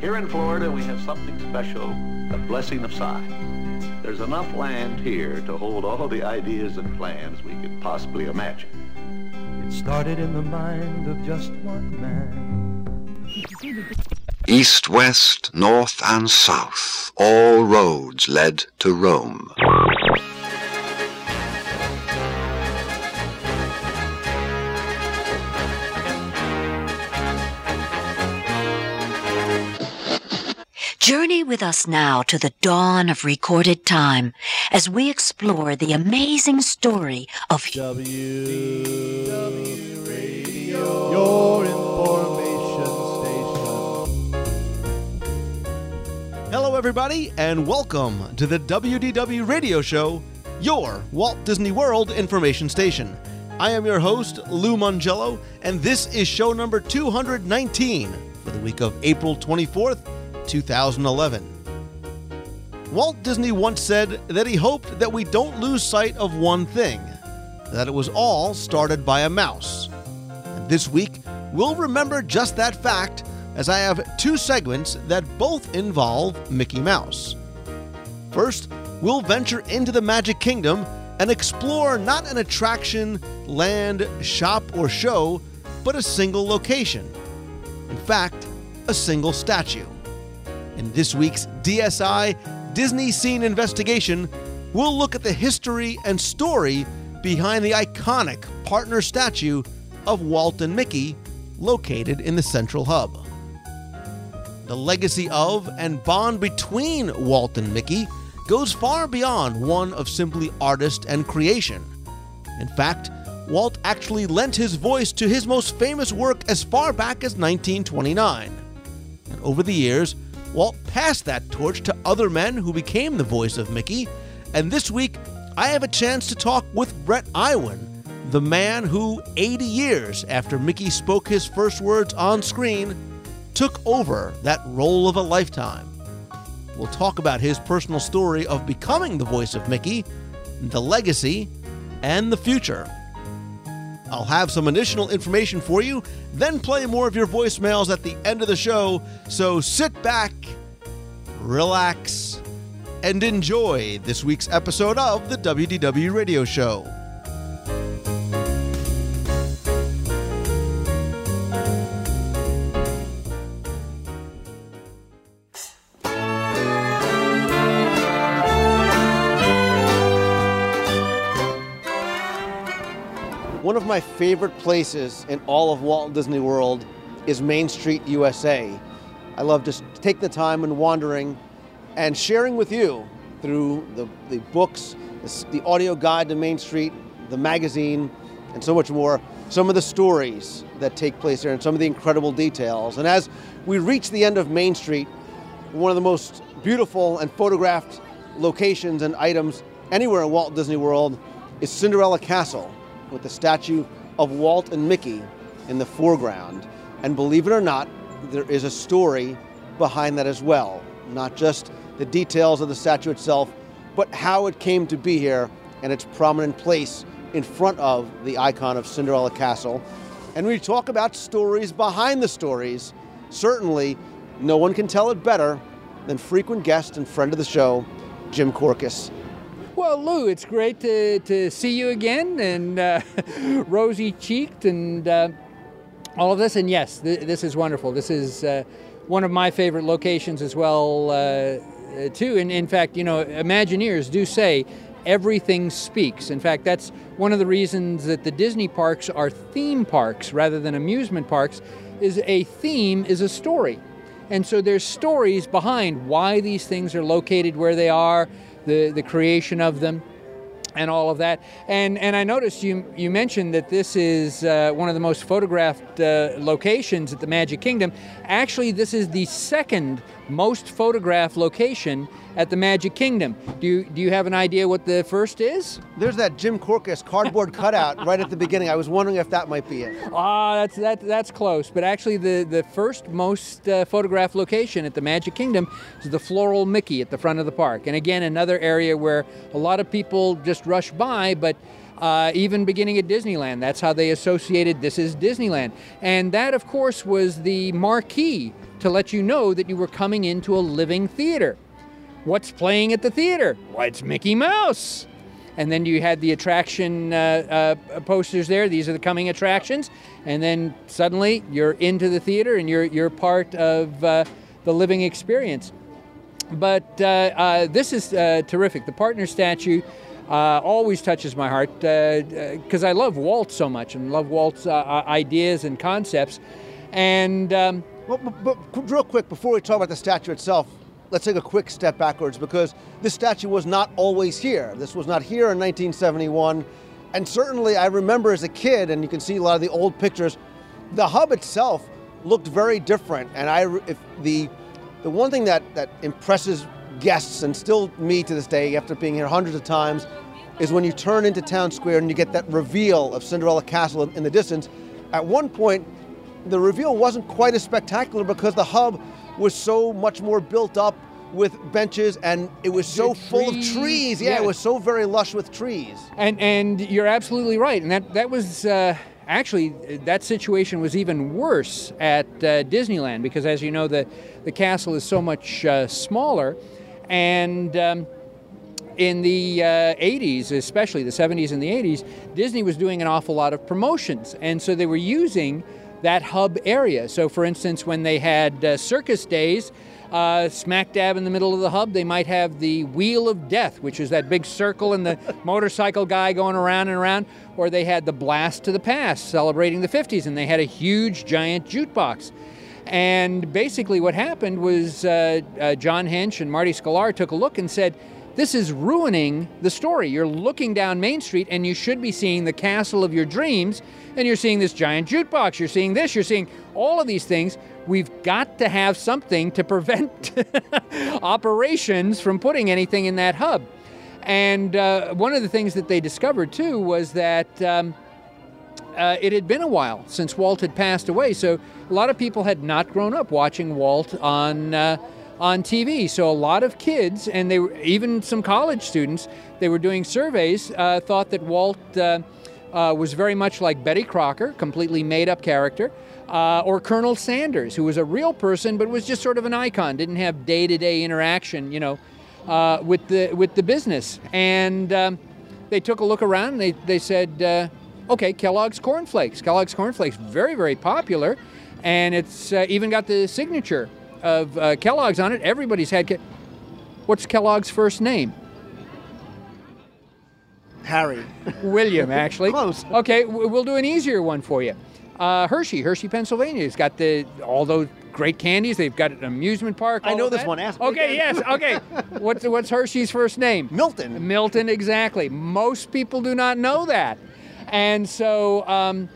Here in Florida, we have something special, the blessing of science. There's enough land here to hold all the ideas and plans we could possibly imagine. It started in the mind of just one man. East, west, north, and south, all roads led to Rome. Journey with us now to the dawn of recorded time as we explore the amazing story of W. Radio. Your information station. Hello, everybody, and welcome to the WDW Radio Show, your Walt Disney World information station. I am your host, Lou Mongello, and this is show number 219 for the week of April 24th, 2011. Walt Disney once said that he hoped that we don't lose sight of one thing that it was all started by a mouse. And this week, we'll remember just that fact as I have two segments that both involve Mickey Mouse. First, we'll venture into the Magic Kingdom and explore not an attraction, land, shop, or show, but a single location. In fact, a single statue. In this week's DSI Disney Scene Investigation, we'll look at the history and story behind the iconic partner statue of Walt and Mickey located in the central hub. The legacy of and bond between Walt and Mickey goes far beyond one of simply artist and creation. In fact, Walt actually lent his voice to his most famous work as far back as 1929. And over the years, Walt passed that torch to other men who became the voice of Mickey. And this week, I have a chance to talk with Bret Iwan, the man who, 80 years after Mickey spoke his first words on screen, took over that role of a lifetime. We'll talk about his personal story of becoming the voice of Mickey, the legacy, and the future. I'll have some additional information for you, then play more of your voicemails at the end of the show. So sit back, relax, and enjoy this week's episode of the WDW Radio Show. One of my favorite places in all of Walt Disney World is Main Street, USA. I love just take the time and wandering and sharing with you through the, the books, the, the audio guide to Main Street, the magazine, and so much more, some of the stories that take place there and some of the incredible details. And as we reach the end of Main Street, one of the most beautiful and photographed locations and items anywhere in Walt Disney World is Cinderella Castle with the statue of Walt and Mickey in the foreground. And believe it or not, there is a story behind that as well. Not just the details of the statue itself, but how it came to be here and its prominent place in front of the icon of Cinderella Castle. And we talk about stories behind the stories. Certainly, no one can tell it better than frequent guest and friend of the show, Jim Korkis. Well, Lou, it's great to, to see you again and uh, rosy cheeked and uh, all of this. And yes, th- this is wonderful. This is uh, one of my favorite locations as well, uh, too. And in fact, you know, Imagineers do say everything speaks. In fact, that's one of the reasons that the Disney parks are theme parks rather than amusement parks. Is a theme is a story, and so there's stories behind why these things are located where they are the, the creation of them and all of that. And and I noticed you you mentioned that this is uh, one of the most photographed uh, locations at the Magic Kingdom. Actually, this is the second most photographed location at the Magic Kingdom. Do you do you have an idea what the first is? There's that Jim Korkis cardboard cutout right at the beginning. I was wondering if that might be it. Ah, that's that that's close. But actually, the the first most uh, photographed location at the Magic Kingdom is the floral Mickey at the front of the park. And again, another area where a lot of people just rush by, but uh, even beginning at Disneyland. That's how they associated this is Disneyland. And that, of course, was the marquee to let you know that you were coming into a living theater. What's playing at the theater? Why, it's Mickey Mouse. And then you had the attraction uh, uh, posters there. These are the coming attractions. And then suddenly you're into the theater and you're, you're part of uh, the living experience. But uh, uh, this is terrific. The partner statue uh, always touches my heart because I love Walt so much and love Walt's uh, uh, ideas and concepts. And um, Well, but, but real quick, before we talk about the statue itself, let's take a quick step backwards because this statue was not always here. This was not here in 1971. And certainly, I remember as a kid, and you can see a lot of the old pictures, the hub itself looked very different. And I, the, the one thing that, that impresses guests and still me to this day, after being here hundreds of times, is when you turn into town square and you get that reveal of Cinderella Castle in, in the distance. At one point, the reveal wasn't quite as spectacular because the hub was so much more built up with benches and it was so full of trees. Yeah, yeah. it was so very lush with trees. And and you're absolutely right. And that that was uh, actually that situation was even worse at uh, Disneyland because, as you know, the the castle is so much uh, smaller, and. Um, in the uh, 80s, especially the 70s and the 80s, Disney was doing an awful lot of promotions. And so they were using that hub area. So, for instance, when they had uh, circus days, uh, smack dab in the middle of the hub, they might have the Wheel of Death, which is that big circle and the motorcycle guy going around and around. Or they had the Blast to the Past, celebrating the 50s, and they had a huge, giant jukebox. And basically, what happened was uh, uh, John Hench and Marty Sklar took a look and said, This is ruining the story. You're looking down Main Street and you should be seeing the castle of your dreams, and you're seeing this giant jukebox. You're seeing this, you're seeing all of these things. We've got to have something to prevent operations from putting anything in that hub. And uh, one of the things that they discovered too was that. Um, uh, it had been a while since Walt had passed away, so a lot of people had not grown up watching Walt on uh, on TV. So a lot of kids, and they were even some college students, they were doing surveys, uh, thought that Walt uh, uh, was very much like Betty Crocker, completely made up character, uh, or Colonel Sanders, who was a real person but was just sort of an icon, didn't have day to day interaction, you know, uh, with the with the business. And um, they took a look around. And they they said, uh, okay, Kellogg's Corn Flakes. Kellogg's Corn Flakes, very very popular, and it's even got the signature of uh, Kellogg's on it. Everybody's had. Ke- What's Kellogg's first name? Harry. William, actually. Close. Okay, we'll do an easier one for you. Uh, Hershey, Hershey, Pennsylvania. It's got the all those great candies. They've got an amusement park. I know this that. one. Ask Okay, yes. Okay. what's what's Hershey's first name? Milton. Milton, exactly. Most people do not know that, and so um,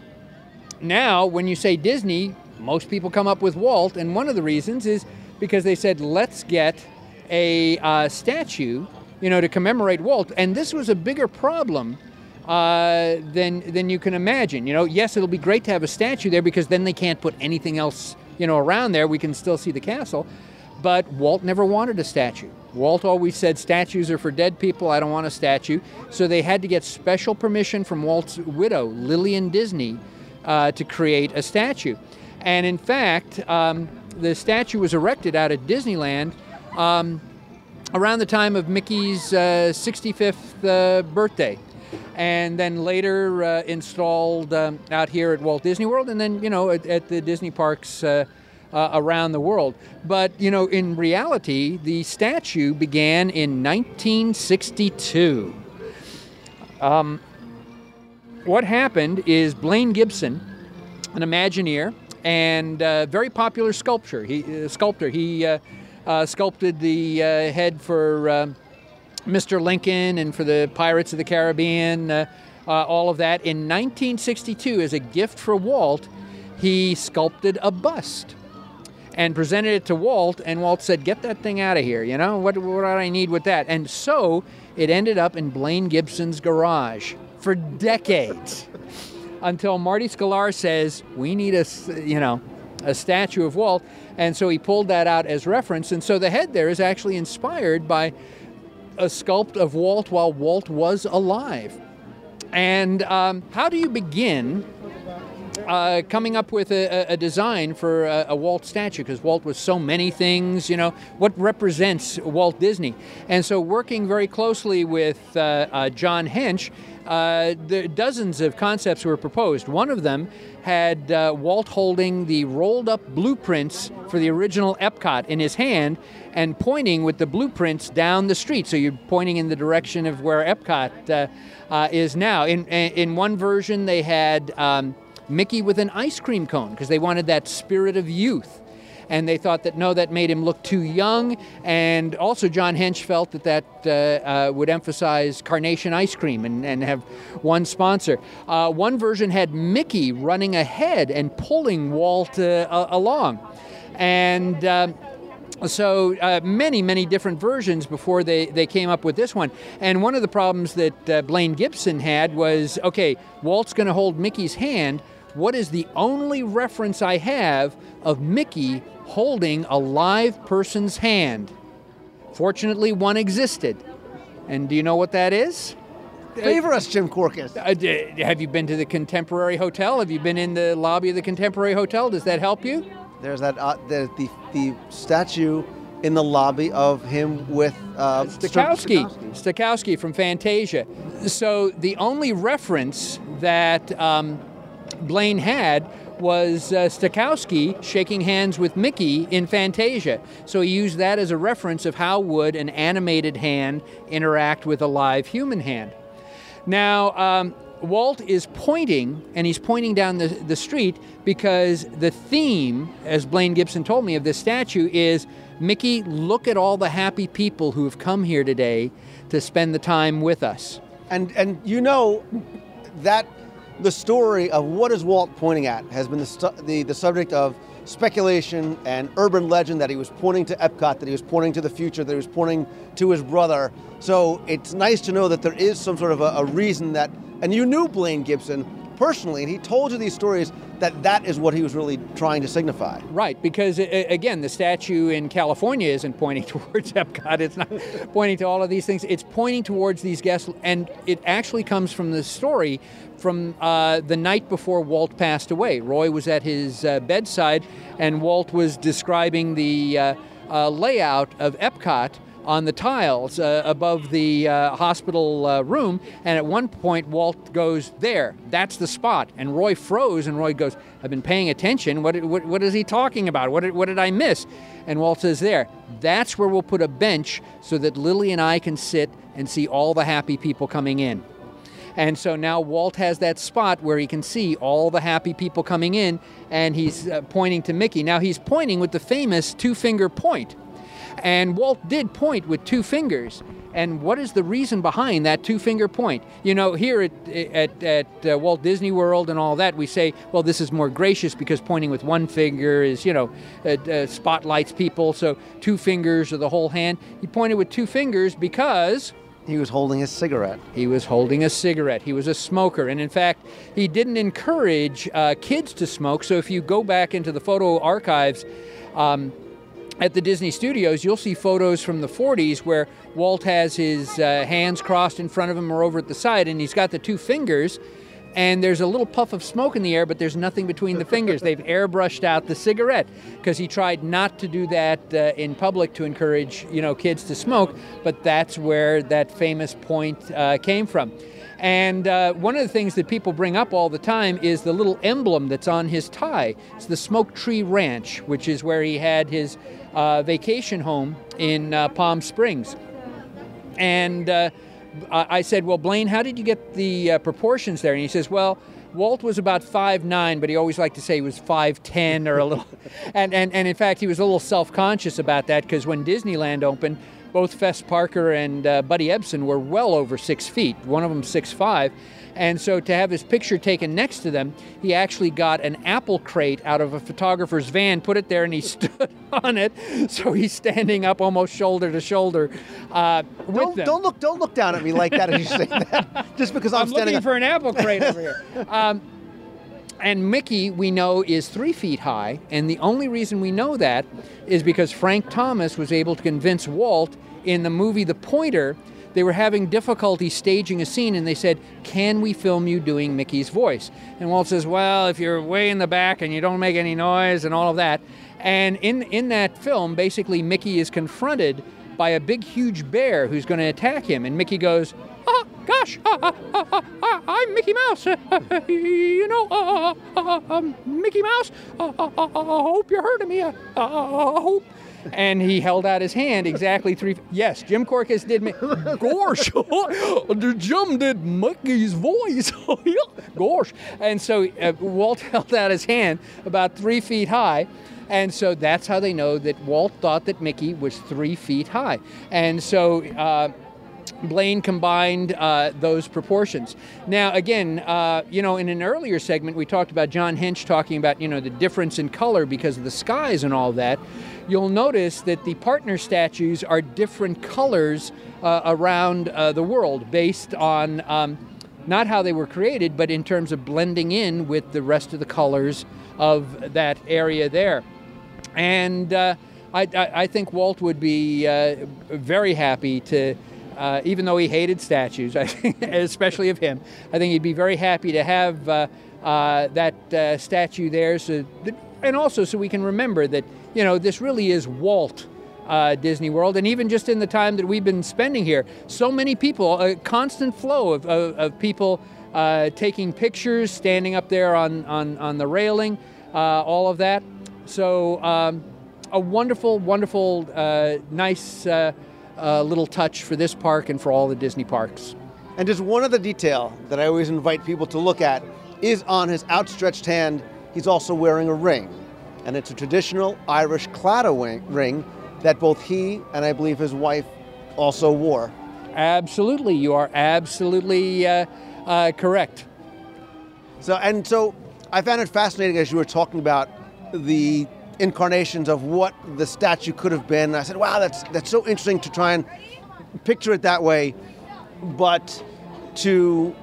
now when you say Disney, most people come up with Walt, and one of the reasons is because they said let's get a uh, statue, you know, to commemorate Walt, and this was a bigger problem uh, than than you can imagine. You know, yes, it'll be great to have a statue there because then they can't put anything else, you know, around there. We can still see the castle, but Walt never wanted a statue. Walt always said statues are for dead people. I don't want a statue. So they had to get special permission from Walt's widow, Lillian Disney, uh, to create a statue. And in fact, um, the statue was erected out at Disneyland um, around the time of Mickey's uh, 65th uh, birthday. And then later uh, installed um, out here at Walt Disney World, and then you know at, at the Disney parks uh, uh, around the world. But you know, in reality, the statue began in 1962. Um, what happened is Blaine Gibson, an Imagineer and uh, very popular sculptor. He uh, sculptor. He uh, uh, sculpted the uh, head for um Mr. Lincoln and for the Pirates of the Caribbean. Uh, all of that in 1962, as a gift for Walt, he sculpted a bust and presented it to Walt, and Walt said, "Get that thing out of here. You know what? What do I need with that?" And so it ended up in Blaine Gibson's garage for decades until Marty Sklar says we need a you know a statue of Walt, and so he pulled that out as reference. And so the head there is actually inspired by a sculpt of Walt while Walt was alive. And um, how do you begin uh, coming up with a, a- design for a, a Walt statue because Walt was so many things. You know what represents Walt Disney, and so working very closely with uh, uh, John Hench, uh, the dozens of concepts were proposed. One of them had uh, Walt holding the rolled up blueprints for the original Epcot in his hand and pointing with the blueprints down the street. So you're pointing in the direction of where Epcot uh, is now. In, in one version, they had um, Mickey with an ice cream cone because they wanted that spirit of youth. And they thought that no, that made him look too young. And also, John Hench felt that that uh, uh, would emphasize Carnation ice cream and, and have one sponsor. Uh, one version had Mickey running ahead and pulling Walt uh, along. And um, so uh, many, many different versions before they, they came up with this one. And one of the problems that uh, Blaine Gibson had was okay, Walt's going to hold Mickey's hand. What is the only reference I have of Mickey holding a live person's hand? Fortunately, one existed. And do you know what that is? Favor us, Jim Korkis. Uh, have you been to the Contemporary Hotel? Have you been in the lobby of the Contemporary Hotel? Does that help you? There's that uh, the, the the statue in the lobby of him with uh, Stokowski. Stokowski from Fantasia. So the only reference that um, Blaine had was uh, Stokowski shaking hands with Mickey in Fantasia. So he used that as a reference of how would an animated hand interact with a live human hand. Now, um, Walt is pointing, and he's pointing down the, the street because the theme, as Blaine Gibson told me, of this statue is Mickey, look at all the happy people who have come here today to spend the time with us. And and you know that the story of what is Walt pointing at has been the, the the subject of speculation and urban legend that he was pointing to Epcot, that he was pointing to the future, that he was pointing to his brother. So it's nice to know that there is some sort of a, a reason that, and you knew Blaine Gibson personally, and he told you these stories that that is what he was really trying to signify. Right, because again, the statue in California isn't pointing towards Epcot. It's not pointing to all of these things. It's pointing towards these guests, and it actually comes from the story from uh, the night before Walt passed away. Roy was at his uh, bedside, and Walt was describing the uh, uh, layout of Epcot on the tiles uh, above the uh, hospital uh, room. And at one point, Walt goes, There, that's the spot. And Roy froze, and Roy goes, I've been paying attention. What, what, what is he talking about? What did, what did I miss? And Walt says, There, that's where we'll put a bench so that Lily and I can sit and see all the happy people coming in. And so now Walt has that spot where he can see all the happy people coming in, and he's uh, pointing to Mickey. Now he's pointing with the famous two finger point. And Walt did point with two fingers. And what is the reason behind that two finger point? You know, here at, at, at uh, Walt Disney World and all that, we say, well, this is more gracious because pointing with one finger is, you know, uh, uh, spotlights people. So two fingers or the whole hand. He pointed with two fingers because He was holding a cigarette. he was holding a cigarette. He was a smoker. And in fact, he didn't encourage uh, kids to smoke. So if you go back into the photo archives um, at the Disney studios, you'll see photos from the 40s where Walt has his uh, hands crossed in front of him or over at the side, and he's got the two fingers. And there's a little puff of smoke in the air, but there's nothing between the fingers. They've airbrushed out the cigarette because he tried not to do that uh, in public to encourage, you know, kids to smoke. But that's where that famous point uh, came from. And uh, one of the things that people bring up all the time is the little emblem that's on his tie. It's the Smoke Tree Ranch, which is where he had his uh, vacation home in uh, Palm Springs. And uh, I said, Well, Blaine, how did you get the uh, proportions there? And he says, Well, Walt was about five nine, but he always liked to say he was 5'10 or a little. and, and, and in fact, he was a little self conscious about that because when Disneyland opened, both Fess Parker and uh, Buddy Ebsen were well over six feet, one of them six five. And so to have his picture taken next to them, he actually got an apple crate out of a photographer's van, put it there, and he stood on it. So he's standing up almost shoulder to shoulder uh, with Don't, them. don't look don't look down at me like that as you say that. Just because I'm, I'm standing looking up. for an apple crate over here. Um, and Mickey, we know, is three feet high, and the only reason we know that is because Frank Thomas was able to convince Walt in the movie The Pointer they were having difficulty staging a scene and they said, Can we film you doing Mickey's voice? And Walt says, Well, if you're way in the back and you don't make any noise and all of that. And in, in that film, basically, Mickey is confronted by a big, huge bear who's going to attack him. And Mickey goes, Ah, gosh, ah, ah, ah, ah, I'm Mickey Mouse. you know, uh, uh, um, Mickey Mouse, uh, uh, uh, I hope you're hurting me. Uh, uh, I hope and he held out his hand exactly three. Yes, Jim Korkis did. Gosh, Jim did Mickey's voice. Gosh, and so uh, Walt held out his hand about three feet high. And so that's how they know that Walt thought that Mickey was three feet high. And so uh, Blaine combined uh, those proportions. Now, again, uh, you know, in an earlier segment, we talked about John Hench talking about, you know, the difference in color because of the skies and all that. You'll notice that the partner statues are different colors uh, around uh, the world based on um, not how they were created, but in terms of blending in with the rest of the colors of that area there. And uh, I, I, think Walt would be uh, very happy to uh, even though he hated statues, especially of him. I think he'd be very happy to have uh, uh, that uh, statue there, so that, and also so we can remember that you know this really is Walt. Uh, Disney World, and even just in the time that we've been spending here, so many people, a constant flow of, of, of people uh, taking pictures, standing up there on, on, on the railing, all of that. So, um, a wonderful, wonderful, nice uh, little touch for this park and for all the Disney parks. And just one other detail that I always invite people to look at is on his outstretched hand, he's also wearing a ring. And it's a traditional Irish claddagh ring that both he and I believe his wife also wore. Absolutely, you are absolutely uh, uh, correct. So, and so I found it fascinating as you were talking about the incarnations of what the statue could have been. I said, wow, that's, that's so interesting to try and picture it that way. But to,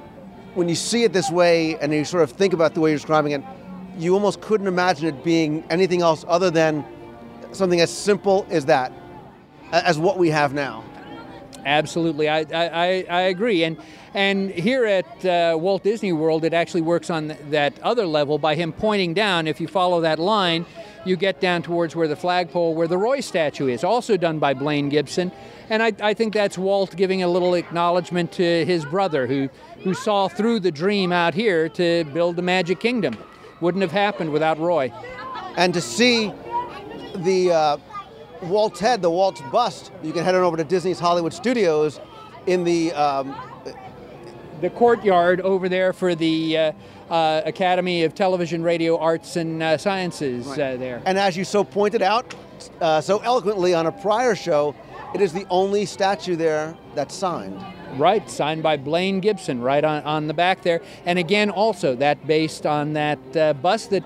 when you see it this way and you sort of think about the way you're describing it, you almost couldn't imagine it being anything else other than something as simple as that, as what we have now. Absolutely, I, I, I agree. And and here at uh, Walt Disney World, it actually works on that other level by him pointing down. If you follow that line, you get down towards where the flagpole, where the Roy statue is, also done by Blaine Gibson. And I, I think that's Walt giving a little acknowledgement to his brother, who, who saw through the dream out here to build the Magic Kingdom. Wouldn't have happened without Roy. And to see the uh, Walt's head, the Walt's bust, you can head on over to Disney's Hollywood Studios in the um, the courtyard over there for the uh, uh, Academy of Television, Radio, Arts, and uh, Sciences right. Uh, there. And as you so pointed out uh, so eloquently on a prior show, it is the only statue there that's signed. Right, signed by Blaine Gibson, right on, on the back there. And again, also that based on that uh, bust that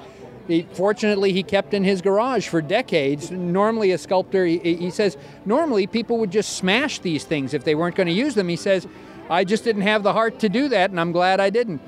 he, fortunately, he kept in his garage for decades. Normally, a sculptor, he, he, says, normally people would just smash these things if they weren't going to use them. He says, I just didn't have the heart to do that, and I'm glad I didn't.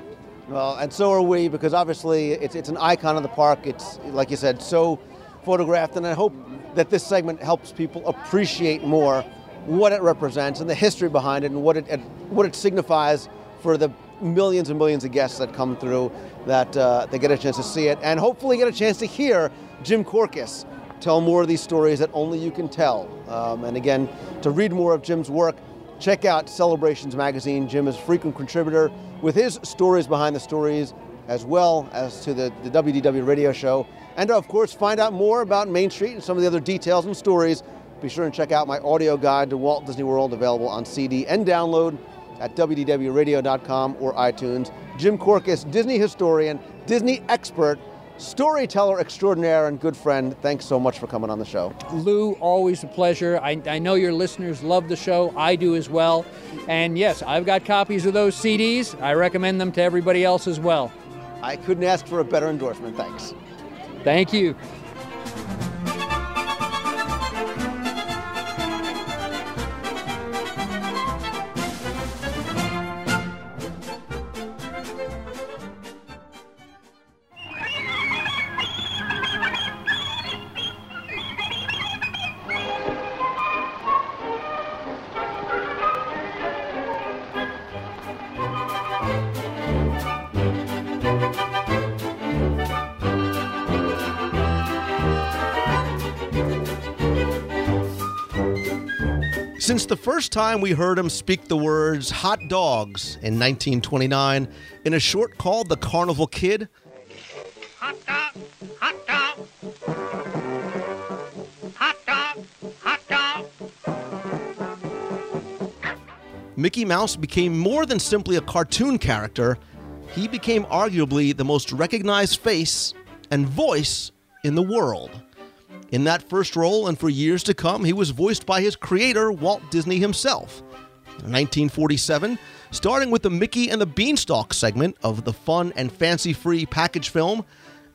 Well, and so are we because obviously it's, it's an icon of the park. It's, like you said, so photographed, and I hope that this segment helps people appreciate more what it represents and the history behind it and what it, what it signifies for the millions and millions of guests that come through that uh, they get a chance to see it and hopefully get a chance to hear Jim Korkis tell more of these stories that only you can tell. Um, and again, to read more of Jim's work, check out Celebrations Magazine. Jim is a frequent contributor with his stories behind the stories, as well as to the, the WDW radio show. And of course, find out more about Main Street and some of the other details and stories. Be sure and check out my audio guide to Walt Disney World, available on CD and download at WDWRadio.com or iTunes. Jim Korkis, Disney historian, Disney expert, storyteller extraordinaire and good friend. Thanks so much for coming on the show. Lou, always a pleasure. I, I, know your listeners love the show. I do as well. And yes, I've got copies of those CDs. I recommend them to everybody else as well. I couldn't ask for a better endorsement. Thanks. Thank you. First time we heard him speak the words hot dogs in 1929 in a short called The Carnival Kid, Hot dog, hot dog. Hot dog, hot dog. Mickey Mouse became more than simply a cartoon character. He became arguably the most recognized face and voice in the world. In that first role, and for years to come, he was voiced by his creator, Walt Disney himself. In 1947, starting with the Mickey and the Beanstalk segment of the fun and fancy free package film,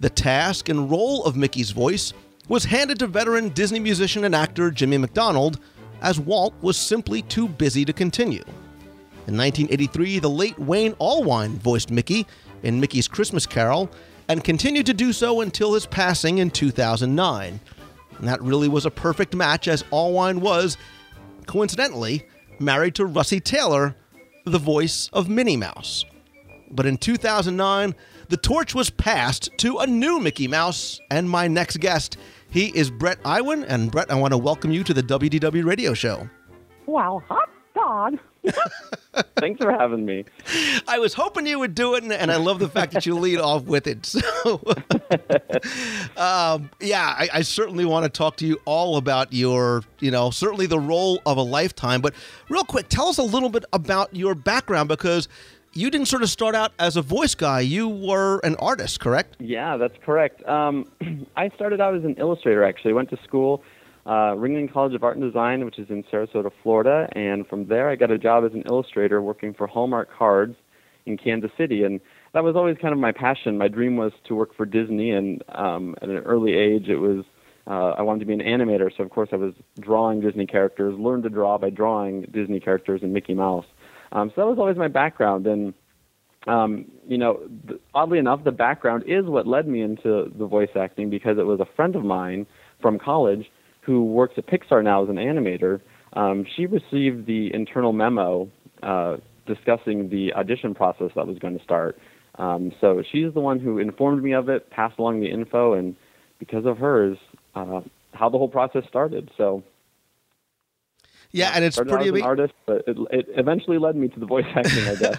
the task and role of Mickey's voice was handed to veteran Disney musician and actor Jimmy McDonald, as Walt was simply too busy to continue. In 1983, the late Wayne Allwine voiced Mickey in Mickey's Christmas Carol and continued to do so until his passing in 2009. And that really was a perfect match as Allwine was, coincidentally, married to Russi Taylor, the voice of Minnie Mouse. But in 2009, the torch was passed to a new Mickey Mouse, and my next guest, he is Bret Iwan. And Bret, I want to welcome you to the WDW radio show. Wow, hot dog. Thanks for having me. I was hoping you would do it, and, and I love the fact that you lead off with it. So, um, yeah, I, I certainly want to talk to you all about your, you know, certainly the role of a lifetime. But real quick, tell us a little bit about your background because you didn't sort of start out as a voice guy. You were an artist, correct? Yeah, that's correct. Um, I started out as an illustrator, actually. Went to school, uh, Ringling College of Art and Design, which is in Sarasota, Florida. And from there, I got a job as an illustrator working for Hallmark Cards in Kansas City. And that was always kind of my passion. My dream was to work for Disney. And um, at an early age, it was uh, I wanted to be an animator. So, of course, I was drawing Disney characters, learned to draw by drawing Disney characters and Mickey Mouse. Um, so that was always my background, and um, you know, th- oddly enough, the background is what led me into the voice acting because it was a friend of mine from college who works at Pixar now as an animator. Um, she received the internal memo uh, discussing the audition process that was going to start. Um, so she's the one who informed me of it, passed along the info, and because of hers, uh, how the whole process started. So Yeah, and it's pretty as an artist, but it, it eventually led me to the voice acting, I guess.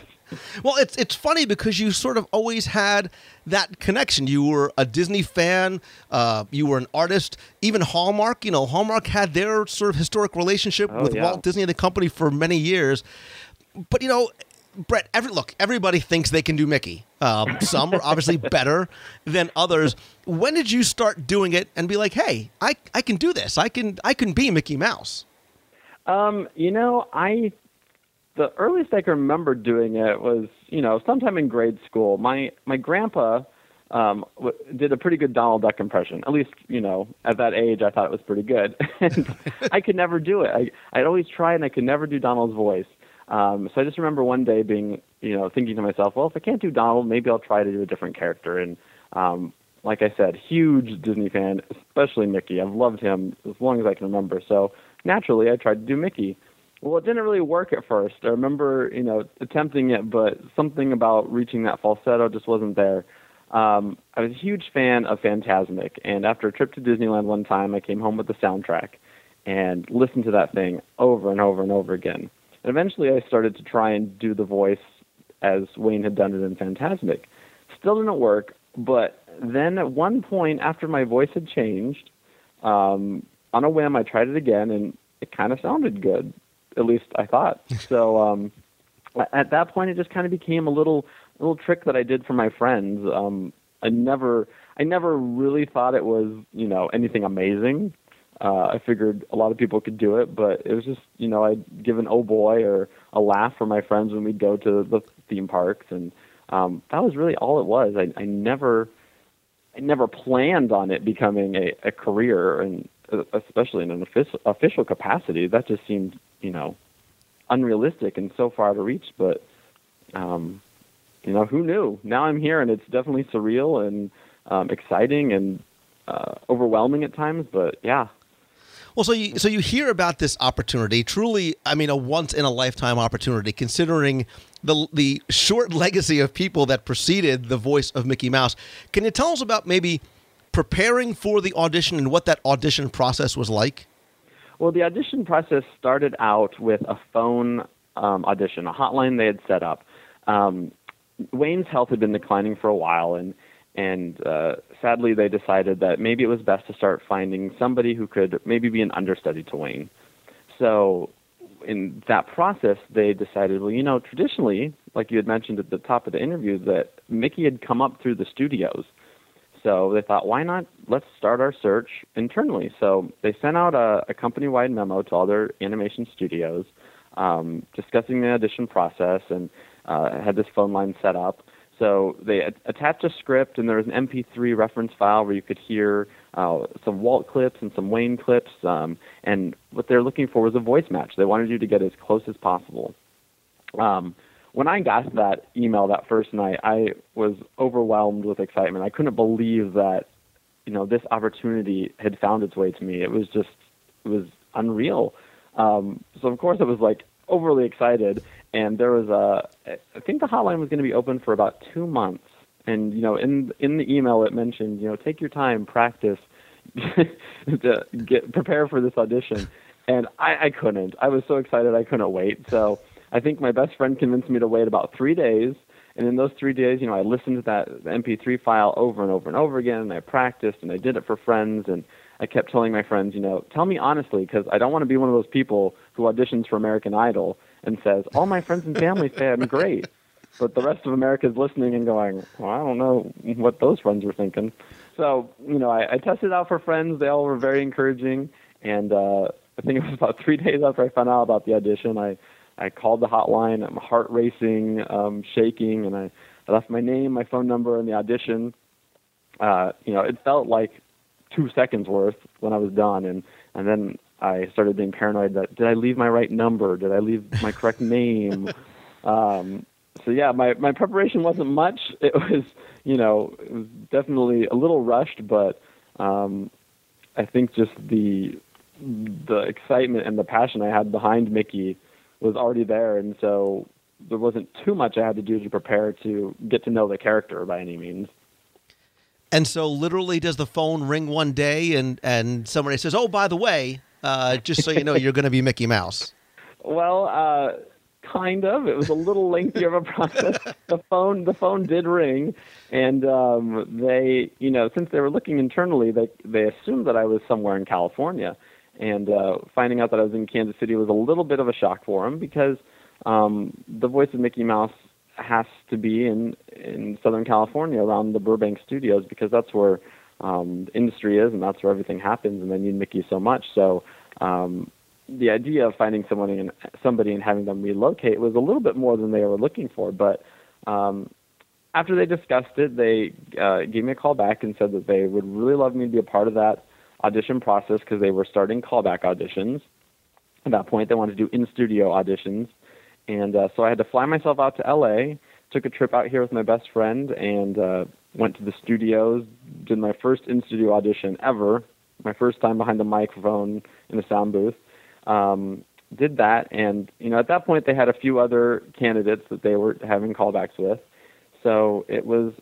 Well, it's it's funny because you sort of always had that connection. You were a Disney fan. Uh, you were an artist. Even Hallmark, you know, Hallmark had their sort of historic relationship Oh, with yeah. Walt Disney and the company for many years. But you know, Bret, every look, everybody thinks they can do Mickey. Um, some are obviously better than others. When did you start doing it and be like, "Hey, I I can do this. I can I can be Mickey Mouse." Um, you know, I the earliest I can remember doing it was, you know, sometime in grade school. My my grandpa um w- did a pretty good Donald Duck impression. At least, you know, at that age I thought it was pretty good. and I could never do it. I I'd always try and I could never do Donald's voice. Um so I just remember one day being, you know, thinking to myself, well, if I can't do Donald, maybe I'll try to do a different character and um like I said, huge Disney fan, especially Mickey. I've loved him as long as I can remember. So naturally, I tried to do Mickey. Well, it didn't really work at first. I remember, you know, attempting it, but something about reaching that falsetto just wasn't there. Um, I was a huge fan of Fantasmic, and after a trip to Disneyland one time, I came home with the soundtrack and listened to that thing over and over and over again. And eventually, I started to try and do the voice as Wayne had done it in Fantasmic. Still didn't work, but then at one point, after my voice had changed, um, on a whim, I tried it again, and it kind of sounded good. At least I thought. so um, at that point, it just kind of became a little little trick that I did for my friends. Um, I never I never really thought it was you know anything amazing. Uh, I figured a lot of people could do it, but it was just you know I'd give an oh boy or a laugh for my friends when we'd go to the theme parks, and um, that was really all it was. I, I never I never planned on it becoming a, a career, and especially in an official official capacity. That just seemed, you know, unrealistic and so far to reach. But, um, you know, who knew? Now I'm here, and it's definitely surreal and um, exciting and uh, overwhelming at times. But yeah, Well, so you so you hear about this opportunity, truly, I mean, a once in a lifetime opportunity, considering the the short legacy of people that preceded the voice of Mickey Mouse. Can you tell us about maybe preparing for the audition and what that audition process was like? Well, the audition process started out with a phone um, audition, a hotline they had set up. Um, Wayne's health had been declining for a while, and and uh, sadly they decided that maybe it was best to start finding somebody who could maybe be an understudy to Wayne. So in that process, they decided, well, you know, traditionally, like you had mentioned at the top of the interview, that Mickey had come up through the studios. So they thought, why not? Let's start our search internally. So they sent out a, a company-wide memo to all their animation studios, um, discussing the audition process, and uh, had this phone line set up. So they a- attached a script, and there was an MP3 reference file where you could hear uh, some Walt clips and some Wayne clips. Um, and what they're looking for was a voice match. They wanted you to get as close as possible. Um, when I got that email that first night, I was overwhelmed with excitement. I couldn't believe that, you know, this opportunity had found its way to me. It was just, it was unreal. Um, so of course I was like overly excited, and there was a, I think the hotline was going to be open for about two months. And you know, in in the email it mentioned, you know, take your time, practice, to get prepare for this audition. And I, I couldn't. I was so excited I couldn't wait. So I think my best friend convinced me to wait about three days. And in those three days, you know, I listened to that MP3 file over and over and over again, and I practiced, and I did it for friends, and I kept telling my friends, you know, tell me honestly, because I don't want to be one of those people who auditions for American Idol and says, all my friends and family say I'm great, but the rest of America is listening and going, well, I don't know what those friends were thinking. So, you know, I, I tested out for friends. They all were very encouraging, and uh, I think it was about three days after I found out about the audition, I I called the hotline. I'm heart racing, um, shaking, and I, I left my name, my phone number, and the audition. Uh, you know, it felt like two seconds worth when I was done, and and then I started being paranoid that did I leave my right number? Did I leave my correct name? Um, so yeah, my my preparation wasn't much. It was you know it was definitely a little rushed, but um, I think just the the excitement and the passion I had behind Mickey was already there, and so there wasn't too much I had to do to prepare to get to know the character by any means. And so, literally, does the phone ring one day and and somebody says, "Oh, by the way, uh, just so you know, you're going to be Mickey Mouse." Well, uh, kind of. It was a little lengthier of a process. the phone, the phone did ring, and um, they, you know, since they were looking internally, they they assumed that I was somewhere in California, and uh, finding out that I was in Kansas City was a little bit of a shock for them because um, the voice of Mickey Mouse has to be in in Southern California around the Burbank studios because that's where um, the industry is and that's where everything happens, and they need Mickey so much. So um, the idea of finding someone in, somebody and having them relocate was a little bit more than they were looking for. But um, after they discussed it, they uh, gave me a call back and said that they would really love me to be a part of that audition process because they were starting callback auditions. At that point, they wanted to do in studio auditions. And uh, so I had to fly myself out to LA, took a trip out here with my best friend, and uh, went to the studios, did my first in studio audition ever, my first time behind the microphone in a sound booth. Um, did that, and you know, at that point, they had a few other candidates that they were having callbacks with. So it was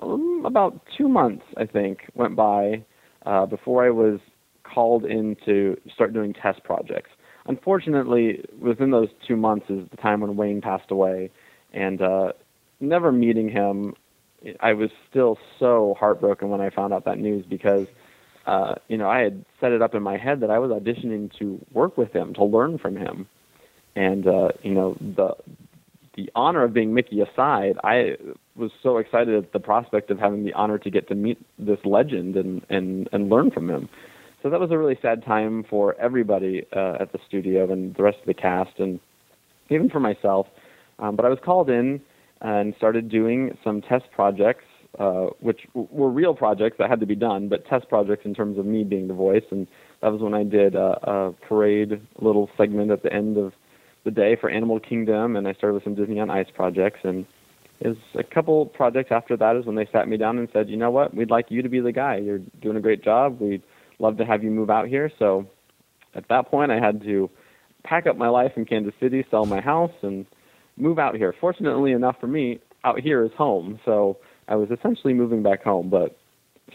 um, about two months, I think, went by uh, before I was called in to start doing test projects. Unfortunately, within those two months is the time when Wayne passed away, and uh, never meeting him, I was still so heartbroken when I found out that news because, uh, you know, I had set it up in my head that I was auditioning to work with him, to learn from him, and uh, you know the the honor of being Mickey aside, I was so excited at the prospect of having the honor to get to meet this legend and and and learn from him. So that was a really sad time for everybody uh, at the studio and the rest of the cast, and even for myself. Um, but I was called in and started doing some test projects, uh, which were real projects that had to be done, but test projects in terms of me being the voice. And that was when I did a, a parade little segment at the end of the day for Animal Kingdom, and I started with some Disney on Ice projects. And was a couple projects after that is when they sat me down and said, you know what, we'd like you to be the guy. You're doing a great job. We'd love to have you move out here. So at that point, I had to pack up my life in Kansas City, sell my house, and move out here. Fortunately enough for me, out here is home. So I was essentially moving back home, but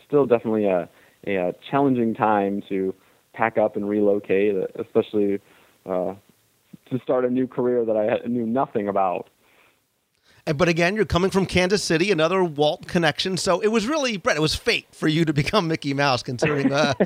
still definitely a, a, challenging time to pack up and relocate, especially uh, to start a new career that I knew nothing about. But again, you're coming from Kansas City, another Walt connection. So it was really, Bret, it was fate for you to become Mickey Mouse, considering. Uh,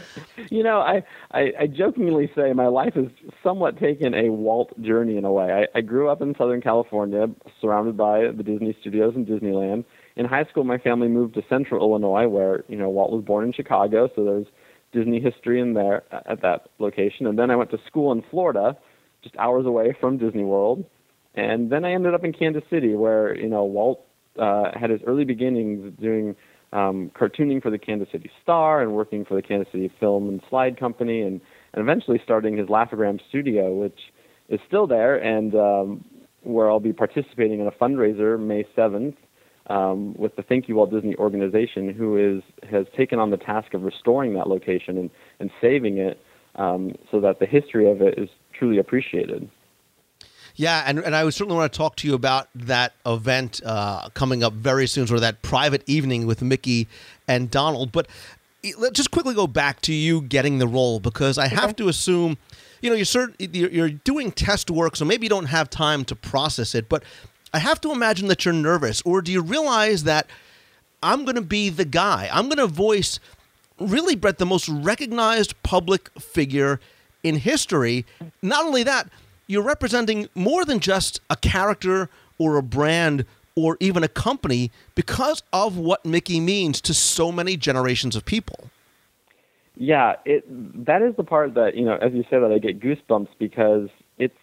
You know, I, I, I jokingly say my life has somewhat taken a Walt journey in a way. I, I grew up in Southern California, surrounded by the Disney studios and Disneyland. In high school, my family moved to Central Illinois, where you know Walt was born in Chicago, so there's Disney history in there at that location. And then I went to school in Florida, just hours away from Disney World. And then I ended up in Kansas City, where you know Walt uh, had his early beginnings doing um, cartooning for the Kansas City Star and working for the Kansas City Film and Slide Company, and, and eventually starting his Laugh-O-Gram studio, which is still there, and um, where I'll be participating in a fundraiser May 7th um, with the Thank You Walt Disney organization, who is has taken on the task of restoring that location and, and saving it um, so that the history of it is truly appreciated. Yeah, and, and I would certainly want to talk to you about that event uh, coming up very soon, sort of that private evening with Mickey and Donald. But let's just quickly go back to you getting the role because I have to assume, you know, you're, cert- you're you're doing test work, so maybe you don't have time to process it. But I have to imagine that you're nervous, or do you realize that I'm going to be the guy? I'm going to voice really, Bret, the most recognized public figure in history. Not only that, you're representing more than just a character or a brand or even a company because of what Mickey means to so many generations of people. Yeah, it that is the part that you know, as you say that I get goosebumps because it's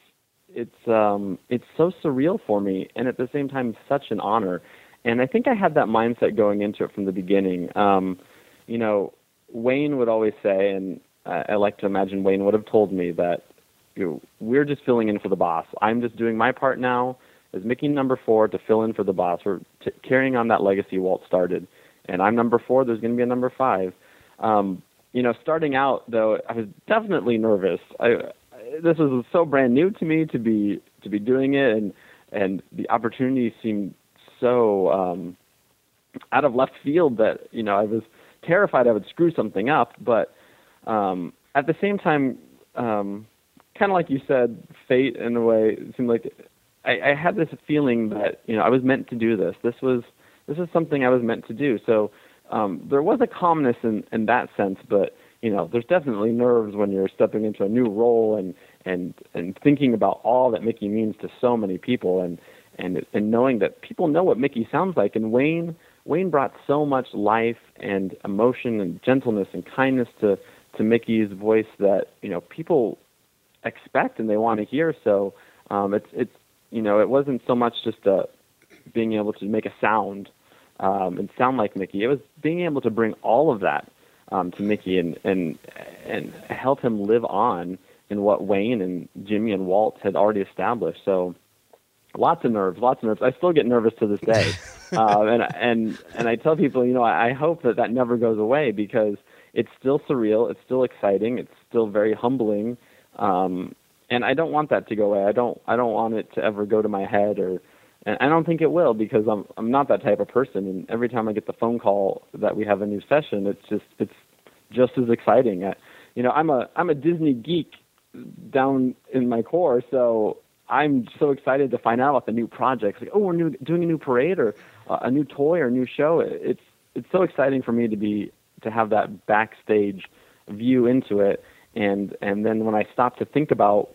it's um it's so surreal for me, and at the same time such an honor. And I think I had that mindset going into it from the beginning. Um, you know, Wayne would always say, and I, I like to imagine Wayne would have told me that you know, we're just filling in for the boss. I'm just doing my part now as Mickey number four to fill in for the boss. We're t- carrying on that legacy Walt started, and I'm number four. There's going to be a number five. Um, you know, starting out though, I was definitely nervous. I, this was so brand new to me to be to be doing it, and and the opportunity seemed so um, out of left field that you know I was terrified I would screw something up. But um, at the same time, um, kind of like you said, fate in a way it seemed like I, I had this feeling that you know I was meant to do this. This was this is something I was meant to do. So um, there was a calmness in in that sense, but you know there's definitely nerves when you're stepping into a new role and and and thinking about all that Mickey means to so many people and and and knowing that people know what Mickey sounds like and Wayne Wayne brought so much life and emotion and gentleness and kindness to to Mickey's voice that you know people expect and they want to hear. So um, it's it's you know it wasn't so much just uh, being able to make a sound um, and sound like Mickey. It was being able to bring all of that um, to Mickey and and and help him live on in what Wayne and Jimmy and Walt had already established. So lots of nerves, lots of nerves. I still get nervous to this day, uh, and and and I tell people, you know, I, I hope that that never goes away because it's still surreal, it's still exciting, it's still very humbling, um, and I don't want that to go away. I don't I don't want it to ever go to my head or. And I don't think it will because I'm I'm not that type of person. And every time I get the phone call that we have a new session, it's just it's just as exciting. I, you know, I'm a I'm a Disney geek down in my core, so I'm so excited to find out about the new projects. Like, oh, we're new, doing a new parade or uh, a new toy or a new show. It's it's so exciting for me to be to have that backstage view into it, and and then when I stop to think about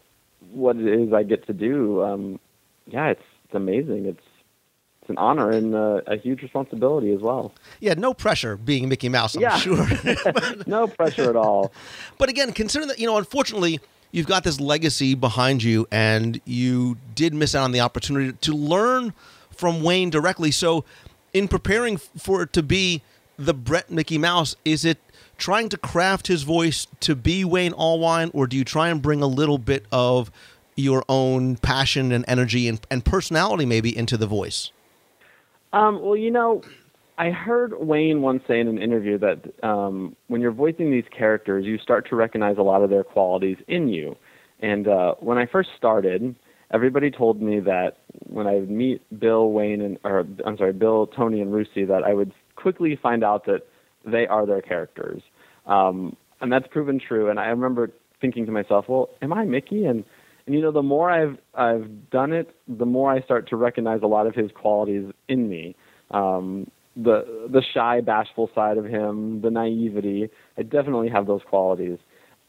what it is I get to do, um, yeah, it's it's amazing. It's it's an honor and uh, a huge responsibility as well. Yeah, no pressure being Mickey Mouse, I'm Yeah. sure. no pressure at all. But again, considering that, you know, unfortunately, you've got this legacy behind you and you did miss out on the opportunity to learn from Wayne directly. So, in preparing for it to be the Bret Mickey Mouse, is it trying to craft his voice to be Wayne Allwine, or do you try and bring a little bit of your own passion and energy and, and personality maybe into the voice? Um, well, you know, I heard Wayne once say in an interview that um, when you're voicing these characters, you start to recognize a lot of their qualities in you. And uh, when I first started, everybody told me that when I would meet Bill, Wayne, and or I'm sorry, Bill, Tony, and Russi, that I would quickly find out that they are their characters. Um, and that's proven true. And I remember thinking to myself, well, am I Mickey? And and you know, the more I've I've done it, the more I start to recognize a lot of his qualities in me. Um, the the shy, bashful side of him, the naivety. I definitely have those qualities.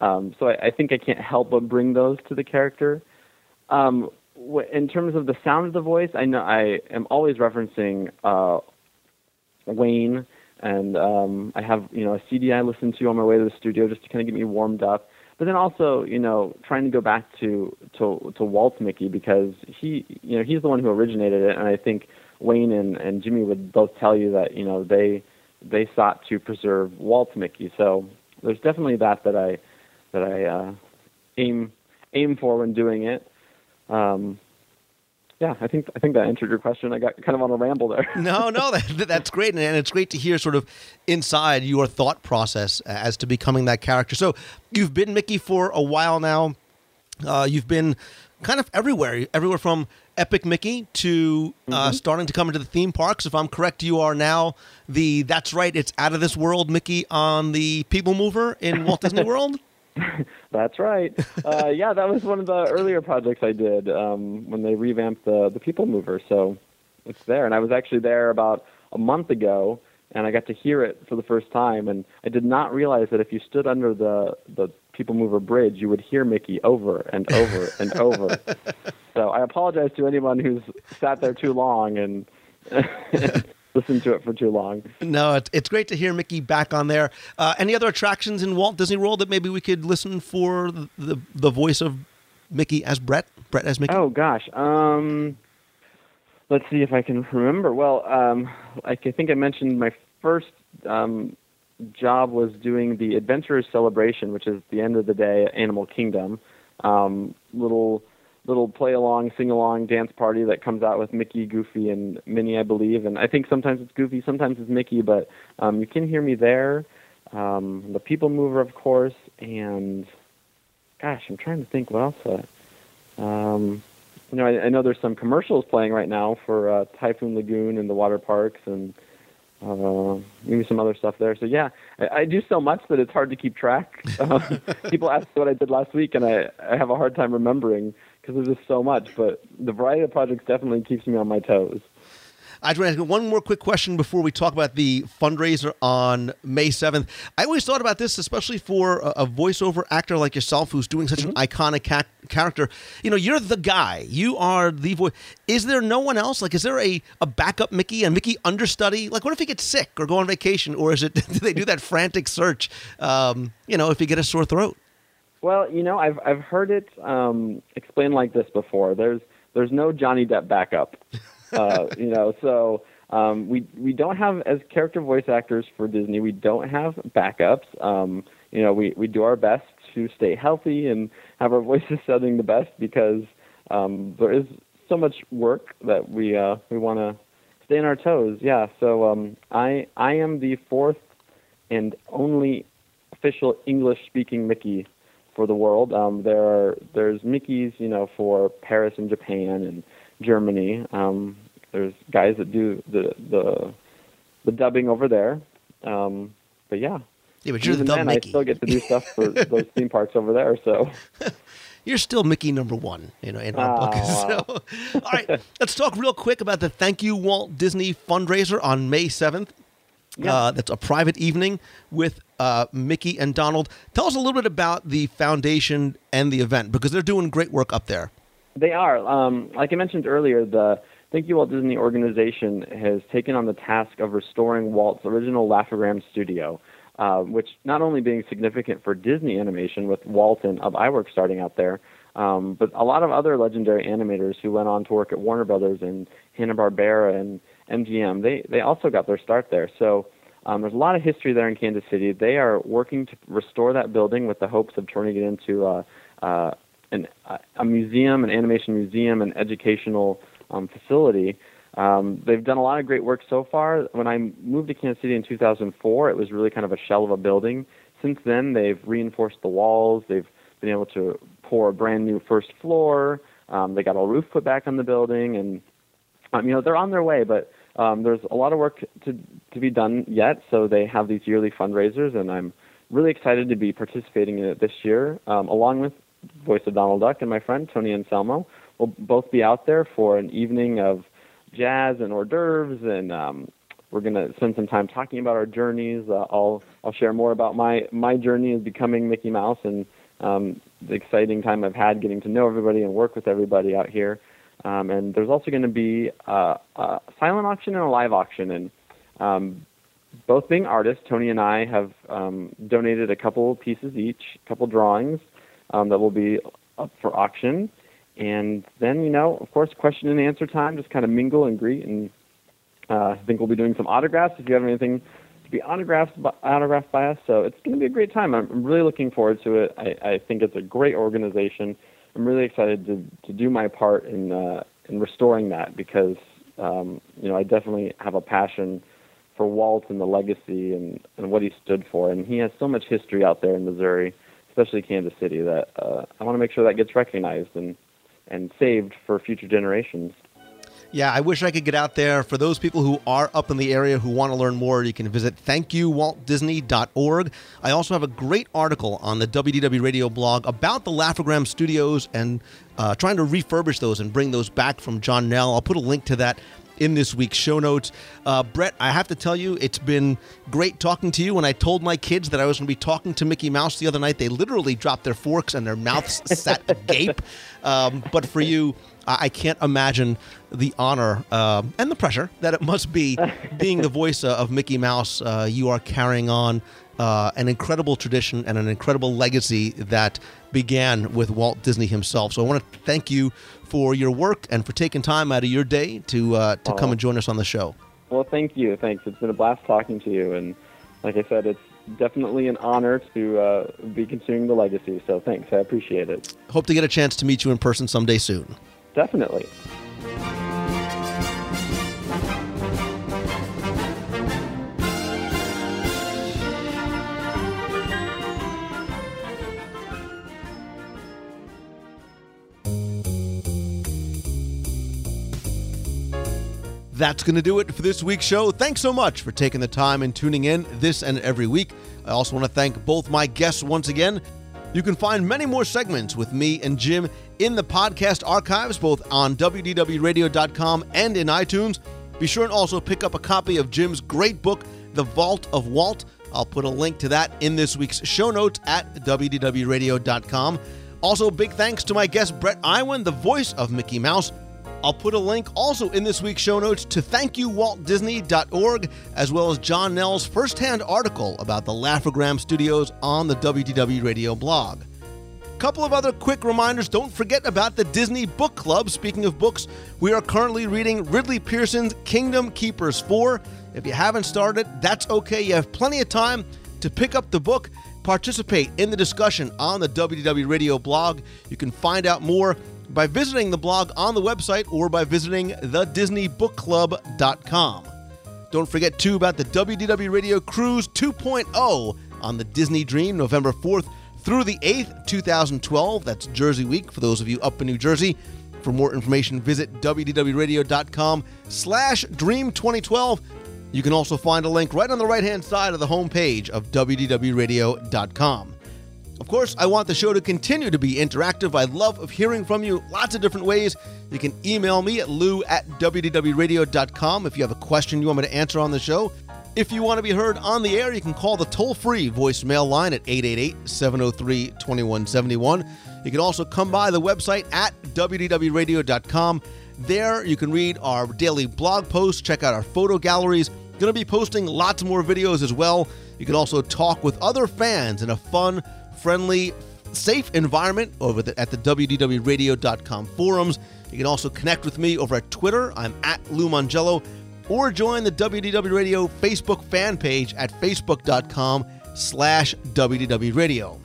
Um, so I, I think I can't help but bring those to the character. Um, wh- in terms of the sound of the voice, I know I am always referencing uh, Wayne, and um, I have you know a CD I listen to on my way to the studio just to kind of get me warmed up. But then also, you know, trying to go back to to to Walt Mickey because he, you know, he's the one who originated it, and I think Wayne and, and Jimmy would both tell you that you know they they sought to preserve Walt Mickey. So there's definitely that that I that I uh, aim aim for when doing it. Um, yeah, I think I think that answered your question. I got kind of on a ramble there. no, no, that, that's great, and it's great to hear sort of inside your thought process as to becoming that character. So you've been Mickey for a while now. Uh, you've been kind of everywhere, everywhere from Epic Mickey to uh, Mhm. starting to come into the theme parks. If I'm correct, you are now the that's right, it's out of this world Mickey on the People Mover in Walt Disney World. That's right. Uh, yeah, that was one of the earlier projects I did um, when they revamped the the People Mover. So it's there, and I was actually there about a month ago, and I got to hear it for the first time. And I did not realize that if you stood under the the People Mover bridge, you would hear Mickey over and over and over. So I apologize to anyone who's sat there too long and listened to it for too long. No, it's, it's great to hear Mickey back on there. Uh, any other attractions in Walt Disney World that maybe we could listen for the the, voice of Mickey as Bret, Bret as Mickey? Oh gosh. Um, let's see if I can remember. Well, um, like I think I mentioned, my first um, job was doing the Adventurers Celebration, which is the end of the day at Animal Kingdom. Um, little little play along, sing along dance party that comes out with Mickey, Goofy, and Minnie, I believe. And I think sometimes it's Goofy, sometimes it's Mickey, but um, you can hear me there. Um, the People Mover, of course, and gosh, I'm trying to think what else. Uh, um, you know, I, I know there's some commercials playing right now for uh, Typhoon Lagoon and the water parks, and uh, maybe some other stuff there. So yeah, I, I do so much that it's hard to keep track. Uh, people ask what I did last week, and I, I have a hard time remembering because there's just so much. But the variety of projects definitely keeps me on my toes. I just want to ask one more quick question before we talk about the fundraiser on May 7th. I always thought about this, especially for a, voiceover actor like yourself who's doing such an iconic ca- character. You know, you're the guy. You are the voice. Is there no one else? Like, is there a, a backup Mickey, and Mickey understudy? Like, what if he gets sick or go on vacation? Or is it, do they do that frantic search, um, you know, if you get a sore throat? Well, you know, I've I've heard it um, explained like this before. There's there's no Johnny Depp backup. Uh, you know, so um, we we don't have as character voice actors for Disney. We don't have backups. Um, you know, we we do our best to stay healthy and have our voices sounding the best because um, there is so much work that we uh, we want to stay on our toes. Yeah. So um, I I am the fourth and only official English speaking Mickey for the world. Um, there are there's Mickey's, you know, for Paris and Japan and Germany. Um, there's guys that do the the the dubbing over there. Um, but yeah. Yeah, but you're the Even dub then, Mickey. I still get to do stuff for those theme parks over there. So You're still Mickey number one, you know, in our book. Oh, So, all right, let's talk real quick about the Thank You Walt Disney fundraiser on May 7th. Uh, that's a private evening with uh, Mickey and Donald. Tell us a little bit about the foundation and the event because they're doing great work up there. They are. Um, like I mentioned earlier, the Thank You Walt Disney organization has taken on the task of restoring Walt's original Laugh-O-Gram studio, uh, which not only being significant for Disney animation with Walt and Ub Iwerks starting out there, um, but a lot of other legendary animators who went on to work at Warner Brothers and Hanna-Barbera and MGM, they, they also got their start there. So um, there's a lot of history there in Kansas City. They are working to restore that building with the hopes of turning it into a uh, an, a museum, an animation museum, an educational um, facility. Um, they've done a lot of great work so far. When I moved to Kansas City in 2004, it was really kind of a shell of a building. Since then, they've reinforced the walls. They've been able to pour a brand new first floor. Um, they got a roof put back on the building, and um, you know they're on their way. But um, there's a lot of work to to be done yet. So they have these yearly fundraisers, and I'm really excited to be participating in it this year, um, along with voice of Donald Duck and my friend Tony Anselmo. We'll both be out there for an evening of jazz and hors d'oeuvres, and um, we're going to spend some time talking about our journeys. Uh, I'll I'll share more about my my journey as becoming Mickey Mouse and um, the exciting time I've had getting to know everybody and work with everybody out here. Um, and there's also going to be a, a silent auction and a live auction, and um, both being artists, Tony and I have um, donated a couple pieces each, a couple drawings um, that will be up for auction. And then, you know, of course, question and answer time, just kind of mingle and greet. And uh, I think we'll be doing some autographs if you have anything to be autographed by, autographed by us. So it's going to be a great time. I'm, I'm really looking forward to it. I, I think it's a great organization. I'm really excited to, to do my part in, uh, in restoring that because, um, you know, I definitely have a passion for Walt and the legacy and, and what he stood for. And he has so much history out there in Missouri, especially Kansas City, that uh, I want to make sure that gets recognized and, and saved for future generations. Yeah, I wish I could get out there. For those people who are up in the area who want to learn more, you can visit thankyouwaltdisney.org. I also have a great article on the WDW Radio blog about the Laugh-O-Gram studios and uh, trying to refurbish those and bring those back from John Nell. I'll put a link to that in this week's show notes. Uh, Bret, I have to tell you, it's been great talking to you. When I told my kids that I was going to be talking to Mickey Mouse the other night, they literally dropped their forks and their mouths sat agape. Um, but for you, I can't imagine the honor uh, and the pressure that it must be being the voice of Mickey Mouse. Uh, you are carrying on uh, an incredible tradition and an incredible legacy that began with Walt Disney himself. So I want to thank you for your work and for taking time out of your day to uh, to come and join us on the show. Well, thank you. Thanks. It's been a blast talking to you, and like I said, it's definitely an honor to uh, be continuing the legacy. So thanks. I appreciate it. Hope to get a chance to meet you in person someday soon. Definitely. That's going to do it for this week's show. Thanks so much for taking the time and tuning in this and every week. I also want to thank both my guests once again. You can find many more segments with me and Jim in the podcast archives, both on WDWRadio.com and in iTunes. Be sure and also pick up a copy of Jim's great book, The Vault of Walt. I'll put a link to that in this week's show notes at WDWRadio.com. Also, big thanks to my guest, Bret Iwan, the voice of Mickey Mouse. I'll put a link also in this week's show notes to thankyouwaltdisney.org, as well as John Nell's firsthand article about the Laugh-O-Gram studios on the WDW Radio blog. Couple of other quick reminders. Don't forget about the Disney Book Club. Speaking of books, we are currently reading Ridley Pearson's Kingdom Keepers 4. If you haven't started, that's okay. You have plenty of time to pick up the book, participate in the discussion on the WDW Radio blog. You can find out more by visiting the blog on the website or by visiting thedisneybookclub.com. Don't forget, too, about the WDW Radio Cruise 2.0 on the Disney Dream, November 4th through the 8th, 2012. That's Jersey Week for those of you up in New Jersey. For more information, visit wdwradio.com slash dream 2012. You can also find a link right on the right-hand side of the homepage of wdwradio.com. Of course, I want the show to continue to be interactive. I love hearing from you lots of different ways. You can email me at lou at wdwradio.com if you have a question you want me to answer on the show. If you want to be heard on the air, you can call the toll free voicemail line at 888 703 2171. You can also come by the website at wdwradio.com. There, you can read our daily blog posts, check out our photo galleries. Going to be posting lots more videos as well. You can also talk with other fans in a fun, friendly, safe environment over the, at the WDWRadio.com forums. You can also connect with me over at Twitter. I'm at Lou Mongello. Or join the WDW Radio Facebook fan page at facebook.com slash WDW Radio.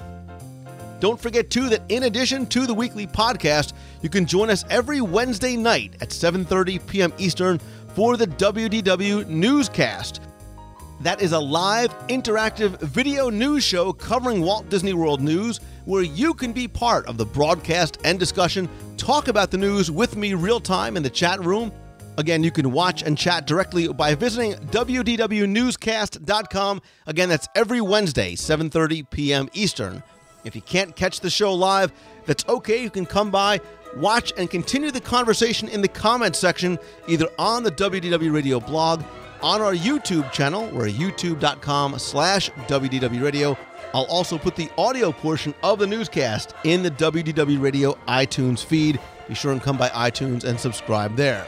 Don't forget, too, that in addition to the weekly podcast, you can join us every Wednesday night at 7.30 p.m. Eastern for the WDW Newscast. That is a live, interactive video news show covering Walt Disney World news where you can be part of the broadcast and discussion, talk about the news with me real time in the chat room. Again, you can watch and chat directly by visiting wdwnewscast.com. Again, that's every Wednesday, 7:30 p.m. Eastern. If you can't catch the show live, that's okay. You can come by, watch, and continue the conversation in the comments section, either on the WDW Radio blog, on our YouTube channel, we're youtube.com slash WDW Radio. I'll also put the audio portion of the newscast in the WDW Radio iTunes feed. Be sure and come by iTunes and subscribe there.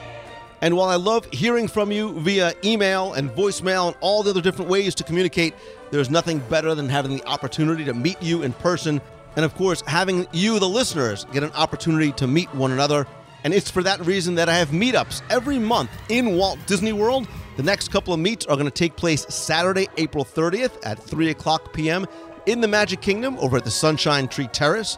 And while I love hearing from you via email and voicemail and all the other different ways to communicate, there's nothing better than having the opportunity to meet you in person. And of course, having you, the listeners, get an opportunity to meet one another. And it's for that reason that I have meetups every month in Walt Disney World. The next couple of meets are going to take place Saturday, April 30th at 3 o'clock p.m. in the Magic Kingdom over at the Sunshine Tree Terrace.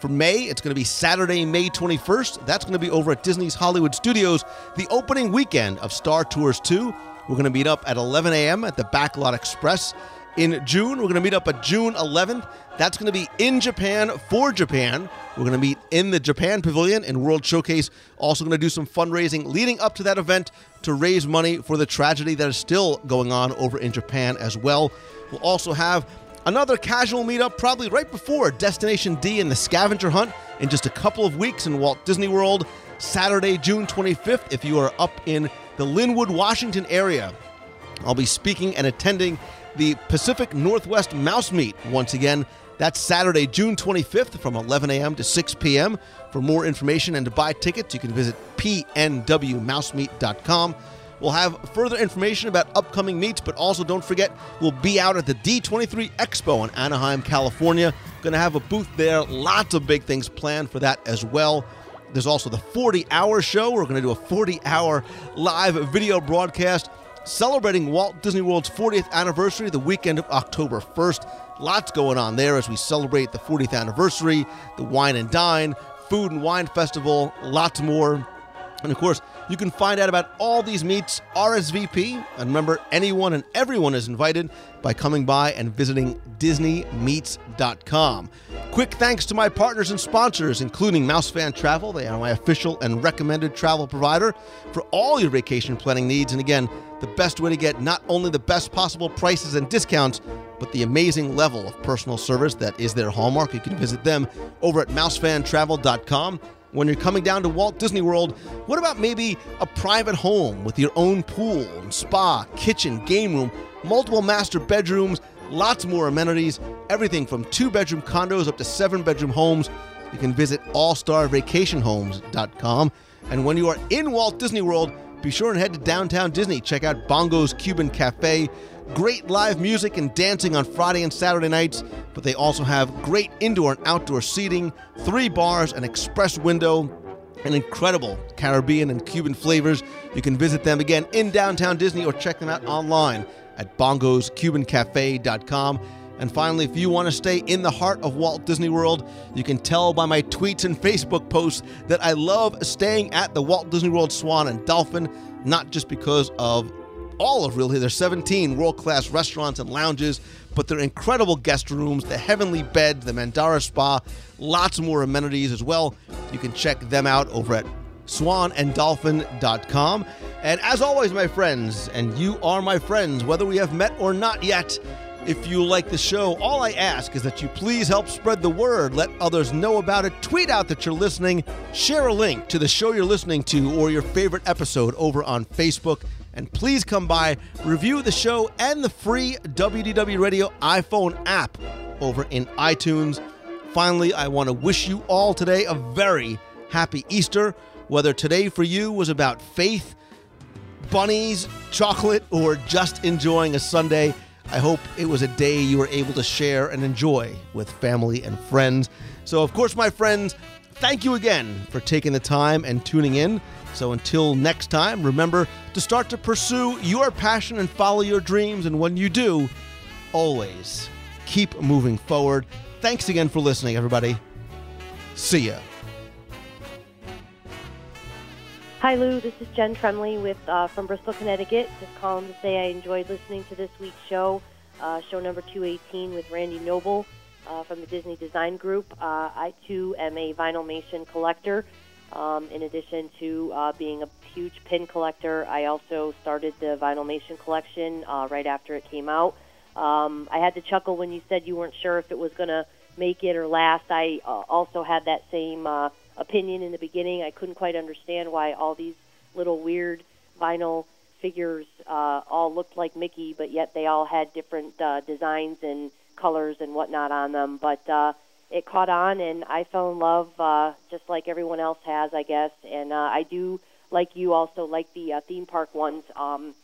For May, it's going to be Saturday, May 21st. That's going to be over at Disney's Hollywood Studios, the opening weekend of Star Tours 2. We're going to meet up at 11 a.m. at the Backlot Express. In June, we're going to meet up at June 11th. That's going to be in Japan for Japan. We're going to meet in the Japan Pavilion in World Showcase. Also, going to do some fundraising leading up to that event to raise money for the tragedy that is still going on over in Japan as well. We'll also have Another casual meetup probably right before Destination D and the Scavenger Hunt in just a couple of weeks in Walt Disney World, Saturday, June 25th, if you are up in the Lynnwood, Washington area. I'll be speaking and attending the Pacific Northwest Mouse Meet once again. That's Saturday, June 25th from 11 a.m. to 6 p.m. For more information and to buy tickets, you can visit pnwmousemeet.com. We'll have further information about upcoming meets, but also don't forget we'll be out at the D23 Expo in Anaheim, California. Going to have a booth there. Lots of big things planned for that as well. There's also the 40 hour show. We're going to do a 40 hour live video broadcast celebrating Walt Disney World's 40th anniversary the weekend of October 1st. Lots going on there as we celebrate the 40th anniversary, the Wine and Dine, Food and Wine Festival, lots more. And of course, you can find out about all these meets RSVP. And remember, anyone and everyone is invited by coming by and visiting DisneyMeets.com. Quick thanks to my partners and sponsors, including MouseFan Travel. They are my official and recommended travel provider for all your vacation planning needs. And again, the best way to get not only the best possible prices and discounts, but the amazing level of personal service that is their hallmark. You can visit them over at mousefantravel.com when you're coming down to Walt Disney World, what about maybe a private home with your own pool and spa, kitchen, game room, multiple master bedrooms, lots more amenities, everything from two bedroom condos up to seven bedroom homes? You can visit allstarvacationhomes.com. And when you are in Walt Disney World, be sure and head to downtown Disney. Check out Bongo's Cuban Cafe. Great live music and dancing on Friday and Saturday nights, but they also have great indoor and outdoor seating, three bars, an express window, and incredible Caribbean and Cuban flavors. You can visit them again in downtown Disney or check them out online at bongoscubancafe.com. And finally, if you want to stay in the heart of Walt Disney World, you can tell by my tweets and Facebook posts that I love staying at the Walt Disney World Swan and Dolphin, not just because of all of really. There's 17 world class restaurants and lounges, but they're incredible guest rooms, the Heavenly Bed, the Mandara Spa, lots more amenities as well. You can check them out over at swananddolphin.com. And as always, my friends, and you are my friends, whether we have met or not yet, if you like the show, all I ask is that you please help spread the word, let others know about it, tweet out that you're listening, share a link to the show you're listening to or your favorite episode over on Facebook, and please come by, review the show and the free WDW Radio iPhone app over in iTunes. Finally, I want to wish you all today a very happy Easter. Whether today for you was about faith, bunnies, chocolate, or just enjoying a Sunday, I hope it was a day you were able to share and enjoy with family and friends. So, of course, my friends, thank you again for taking the time and tuning in. So, until next time, remember to start to pursue your passion and follow your dreams. And when you do, always keep moving forward. Thanks again for listening, everybody. See ya. Hi, Lou. This is Jen Tremley with uh, from Bristol, Connecticut. Just calling to say I enjoyed listening to this week's show, uh, show number 218 with Randy Noble uh, from the Disney Design Group. Uh, I too am a Vinylmation collector. Um, in addition to uh, being a huge pin collector, I also started the Vinylmation collection uh, right after it came out. Um, I had to chuckle when you said you weren't sure if it was going to make it or last. I also had that same uh, opinion in the beginning. I couldn't quite understand why all these little weird vinyl figures uh, all looked like Mickey, but yet they all had different uh, designs and colors and whatnot on them. But uh, it caught on, and I fell in love uh, just like everyone else has, I guess. And uh, I do, like you, also like the uh, theme park ones. Um,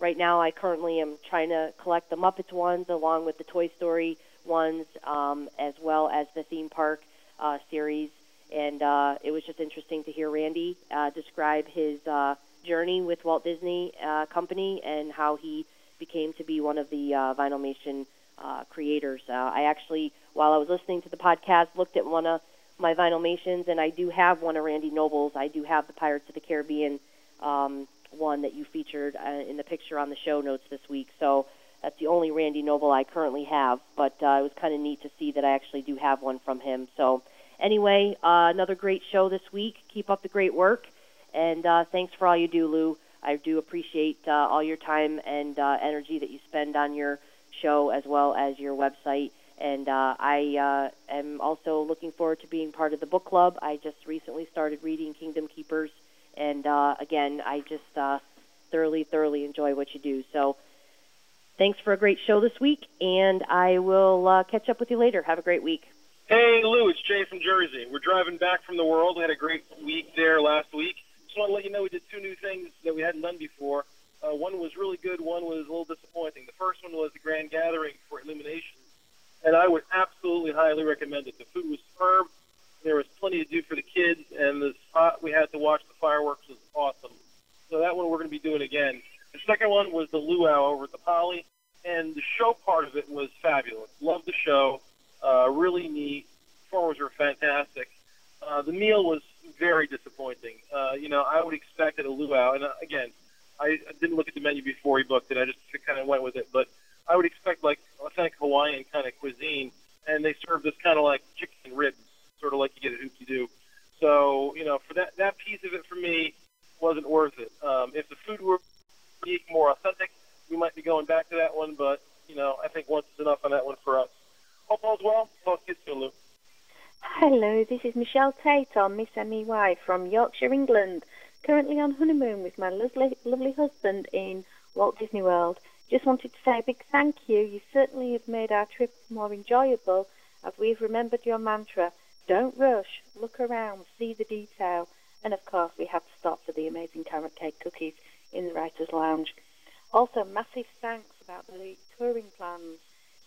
right now, I currently am trying to collect the Muppets ones along with the Toy Story ones, um, as well as the theme park uh, series. And uh, it was just interesting to hear Randy uh, describe his uh, journey with Walt Disney uh, Company and how he became to be one of the uh, Vinylmation uh, creators. Uh, I actually, while I was listening to the podcast, looked at one of my Vinylmations, and I do have one of Randy Noble's. I do have the Pirates of the Caribbean um, one that you featured uh, in the picture on the show notes this week. So that's the only Randy Noble I currently have, but uh, it was kind of neat to see that I actually do have one from him. So anyway, uh, another great show this week. Keep up the great work, and uh, thanks for all you do, Lou. I do appreciate uh, all your time and uh, energy that you spend on your show as well as your website. And uh, I uh, am also looking forward to being part of the book club. I just recently started reading Kingdom Keepers, and uh, again, I just uh, thoroughly, thoroughly enjoy what you do. So, thanks for a great show this week, and I will uh, catch up with you later. Have a great week. Hey, Lou, it's Jay from Jersey. We're driving back from the world. We had a great week there last week. Just want to let you know we did two new things that we hadn't done before. Uh, one was really good. One was a little disappointing. The first one was the grand gathering for IllumiNations, and I would absolutely highly recommend it. The food was superb. There was plenty to do for the kids, and the spot we had to watch the fireworks was awesome. So that one we're going to be doing again. The second one was the luau over at the Poly, and the show part of it was fabulous. Loved the show. Uh, really neat. Performers were fantastic. Uh, the meal was very disappointing. Uh, you know, I would expect at a luau, and uh, again, I, didn't look at the menu before he booked it. I just kind of went with it. But I would expect like authentic Hawaiian kind of cuisine, and they serve this kind of like chicken ribs, sort of like you get at Hoop-Dee-Doo. So you know, for that that piece of it for me wasn't worth it. Um, if the food were more authentic, we might be going back to that one. But you know, I think once is enough on that one for us. All's well. Talk to you soon, Lou. Hello, this is Michelle Tate on Miss MEY from Yorkshire, England. Currently on honeymoon with my lovely, lovely husband in Walt Disney World. Just wanted to say a big thank you. You certainly have made our trip more enjoyable as we've remembered your mantra. Don't rush, look around, see the detail. And of course, we had to stop for the amazing carrot cake cookies in the Writers' Lounge. Also, massive thanks about the touring plans.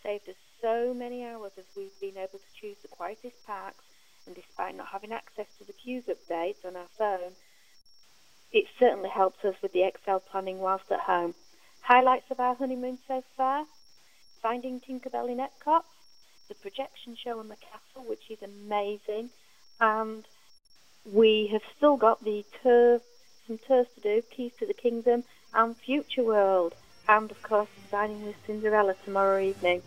Saved us so many hours as we've been able to choose the quietest parks, and despite not having access to the queues updates on our phone, it certainly helps us with the Excel planning whilst at home. Highlights of our honeymoon so far Finding Tinkerbell in Epcot, the projection show on the castle, which is amazing, and we have still got the tour, some tours to do, Keys to the Kingdom, and Future World, and of course, dining with Cinderella tomorrow evening.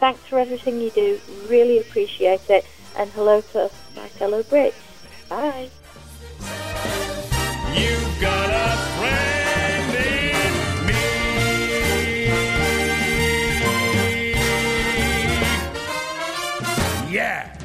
Thanks for everything you do. Really appreciate it. And hello to my fellow Brits. Bye. You've got a friend in me. Yeah.